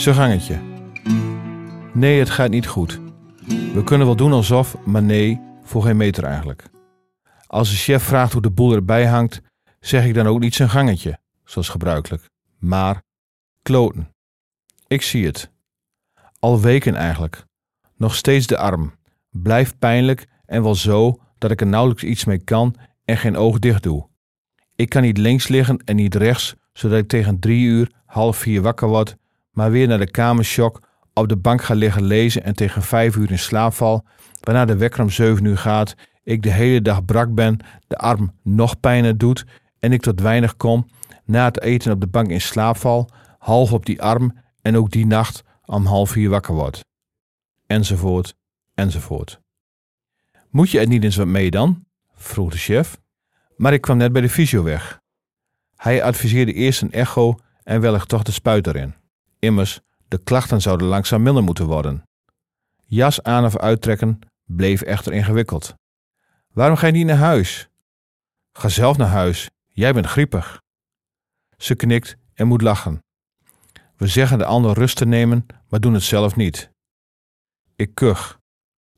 Zijn gangetje. Nee, het gaat niet goed. We kunnen wel doen alsof, maar nee, voor geen meter eigenlijk. Als de chef vraagt hoe de boel erbij hangt, zeg ik dan ook niet zijn gangetje, zoals gebruikelijk. Maar kloten. Ik zie het. Al weken eigenlijk. Nog steeds de arm. Blijft pijnlijk en wel zo dat ik er nauwelijks iets mee kan en geen oog dicht doe. Ik kan niet links liggen en niet rechts, zodat ik tegen drie uur, half vier wakker word, maar weer naar de kamershock, op de bank ga liggen lezen en tegen vijf uur in slaap val, waarna de wekker om zeven uur gaat, ik de hele dag brak ben, de arm nog pijner doet en ik tot weinig kom, na het eten op de bank in slaap val, half op die arm en ook die nacht om half vier wakker word. Enzovoort, enzovoort. Moet je er niet eens wat mee dan? vroeg de chef. Maar ik kwam net bij de fysio weg. Hij adviseerde eerst een echo en wellicht toch de spuit erin. Immers, de klachten zouden langzaam minder moeten worden. Jas aan of uittrekken bleef echter ingewikkeld. Waarom ga je niet naar huis? Ga zelf naar huis, jij bent griepig. Ze knikt en moet lachen. We zeggen de ander rust te nemen, maar doen het zelf niet. Ik kuch.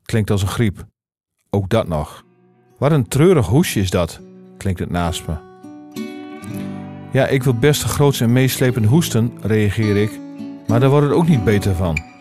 Klinkt als een griep. Ook dat nog. Wat een treurig hoesje is dat, klinkt het naast me. Ja, ik wil best een groots en meeslepend hoesten, reageer ik, maar daar wordt het ook niet beter van.